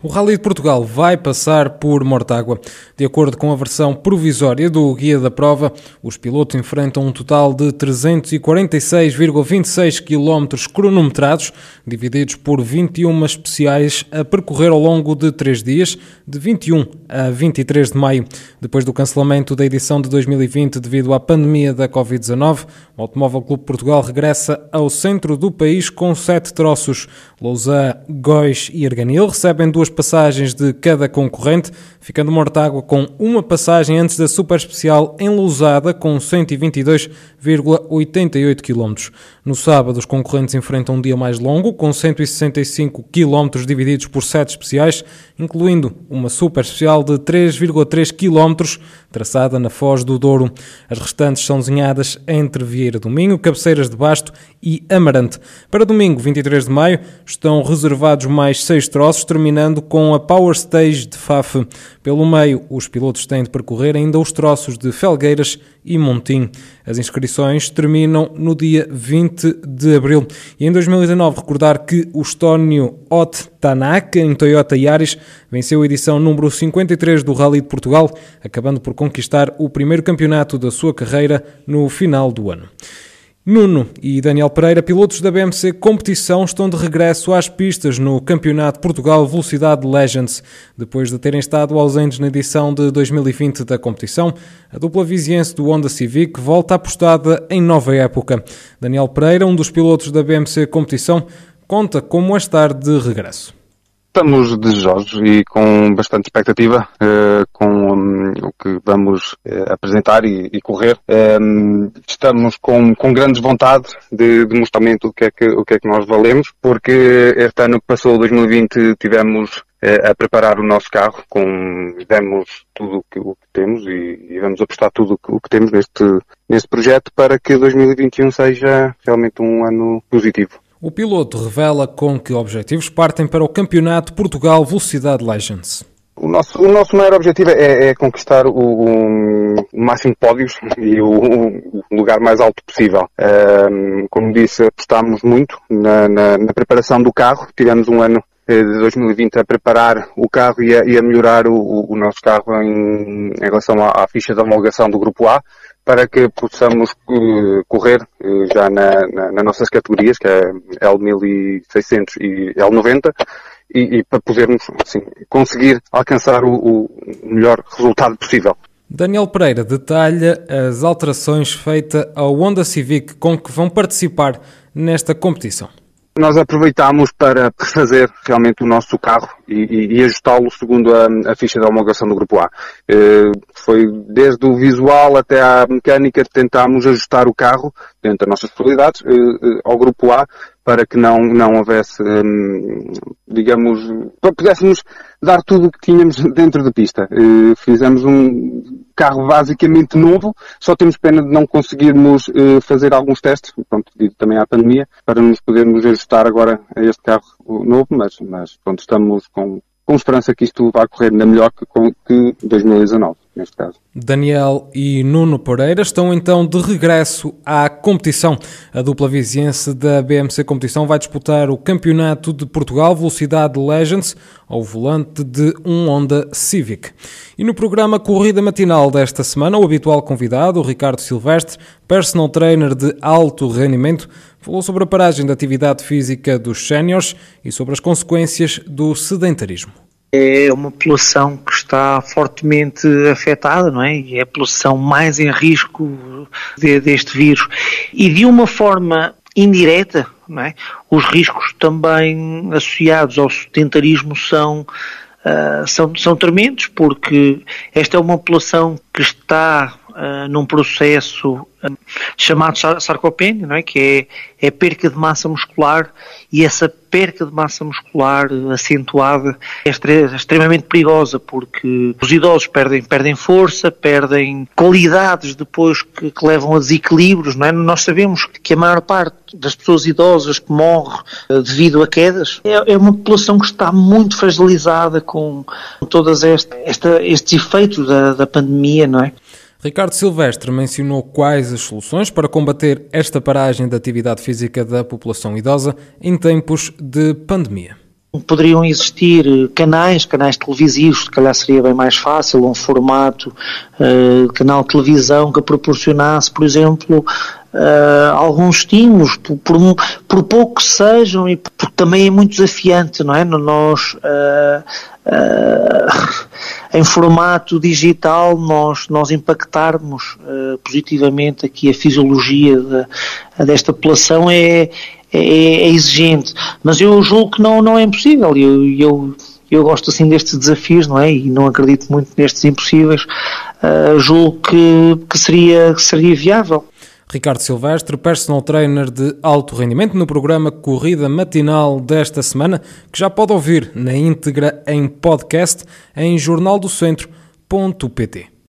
O Rally de Portugal vai passar por Mortágua. De acordo com a versão provisória do guia da prova, os pilotos enfrentam um total de 346,26 km cronometrados, divididos por 21 especiais a percorrer ao longo de três dias, de 21 a 23 de maio. Depois do cancelamento da edição de 2020 devido à pandemia da Covid-19, o Automóvel Clube Portugal regressa ao centro do país com sete troços. Lousã, Góis e Arganil recebem duas passagens de cada concorrente, ficando Mortágua com uma passagem antes da super especial em Lousada com 122,88 km. No sábado, os concorrentes enfrentam um dia mais longo, com 165 km divididos por sete especiais, incluindo uma super especial de 3,3 km, traçada na Foz do Douro. As restantes são desenhadas entre Vieira do Minho, Cabeceiras de Basto e Amarante. Para domingo, 23 de maio, estão reservados mais seis troços, terminando com a Power Stage de Faf. Pelo meio, os pilotos têm de percorrer ainda os troços de Felgueiras e Montim. As inscrições terminam no dia 20 de abril. E em 2019, recordar que o Estónio Ot Tanaka, em Toyota Yaris, venceu a edição número 53 do Rally de Portugal, acabando por conquistar o primeiro campeonato da sua carreira no final do ano. Nuno e Daniel Pereira, pilotos da BMC Competição, estão de regresso às pistas no Campeonato Portugal Velocidade Legends. Depois de terem estado ausentes na edição de 2020 da competição, a dupla viziense do Honda Civic volta apostada em nova época. Daniel Pereira, um dos pilotos da BMC Competição, conta como é estar de regresso. Estamos desejosos e com bastante expectativa uh, com um, o que vamos uh, apresentar e, e correr. Um, estamos com, com grandes vontade de, de mostrar o que, é que, o que é que nós valemos, porque este ano que passou, 2020, tivemos uh, a preparar o nosso carro, com, demos tudo o que, o que temos e, e, vamos apostar tudo o que, o que temos neste, neste projeto para que 2021 seja realmente um ano positivo. O piloto revela com que objetivos partem para o Campeonato Portugal Velocidade Legends. O nosso, o nosso maior objetivo é, é conquistar o, o, máximo de pódios e o, o, lugar mais alto possível. Um, como disse, apostámos muito na, na, na, preparação do carro. Tivemos um ano eh, de 2020 a preparar o carro e a, e a melhorar o, nosso carro em, em relação à, à, ficha de homologação do Grupo A para que possamos uh, correr uh, já na, na, nas nossas categorias, que é L1600 e L90, e, e para podermos assim, conseguir alcançar o, o melhor resultado possível. Daniel Pereira detalha as alterações feitas ao Honda Civic com que vão participar nesta competição. Nós aproveitámos para refazer realmente o nosso carro e, e, e ajustá-lo segundo a, a, ficha de homologação do Grupo A. Eh, foi desde o visual até à mecânica, tentámos ajustar o carro, dentro das nossas possibilidades, eh, eh, ao Grupo A, para que não, não houvesse, hum, digamos, para pudéssemos dar tudo o que tínhamos dentro da pista. Eh, fizemos um carro basicamente novo, só temos pena de não conseguirmos eh, fazer alguns testes, pronto, devido também à pandemia, para nos podermos ajustar agora a este carro novo, mas, mas pronto, estamos com, com esperança que isto vá correr na melhor que, que 2019 neste caso. Daniel e Nuno Pereira estão então de regresso à competição. A dupla viziense da BMC Competição vai disputar o Campeonato de Portugal Velocidade Legends ao volante de um Honda Civic. E no programa Corrida Matinal desta semana, o habitual convidado, o Ricardo Silvestre, personal trainer de alto rendimento, falou sobre a paragem da atividade física dos séniores e sobre as consequências do sedentarismo é uma população que está fortemente afetada, não é? E é a população mais em risco de, deste vírus. E de uma forma indireta, não é? Os riscos também associados ao sedentarismo são, uh, são, são tremendos, porque esta é uma população que está uh, num processo uh, chamado sarcopenia, não é? que é, é perca de massa muscular e essa perca de massa muscular acentuada é extremamente perigosa porque os idosos perdem, perdem força, perdem qualidades depois que, que levam a desequilíbrios, não é? Nós sabemos que a maior parte das pessoas idosas que morre devido a quedas é, é uma população que está muito fragilizada com todos este, estes efeitos da, da pandemia, não é? Ricardo Silvestre mencionou quais as soluções para combater esta paragem da atividade física da população idosa em tempos de pandemia. Poderiam existir canais, canais televisivos, se calhar seria bem mais fácil, um formato, uh, canal de televisão que proporcionasse, por exemplo, uh, alguns estímulos, por, por, por, pouco que sejam, e porque também é muito desafiante, não é? Nós, uh, em formato digital, nós, nós impactarmos positivamente aqui a fisiologia de, desta população é, é, é, exigente, mas eu julgo que não, não é impossível, eu, eu eu gosto assim destes desafios, não é? E não acredito muito nestes impossíveis. Uh, julgo que, que, seria, que seria viável. Ricardo Silvestre, personal trainer de alto rendimento, no programa Corrida Matinal desta semana, que já pode ouvir na íntegra em podcast em jornaldocentro.pt.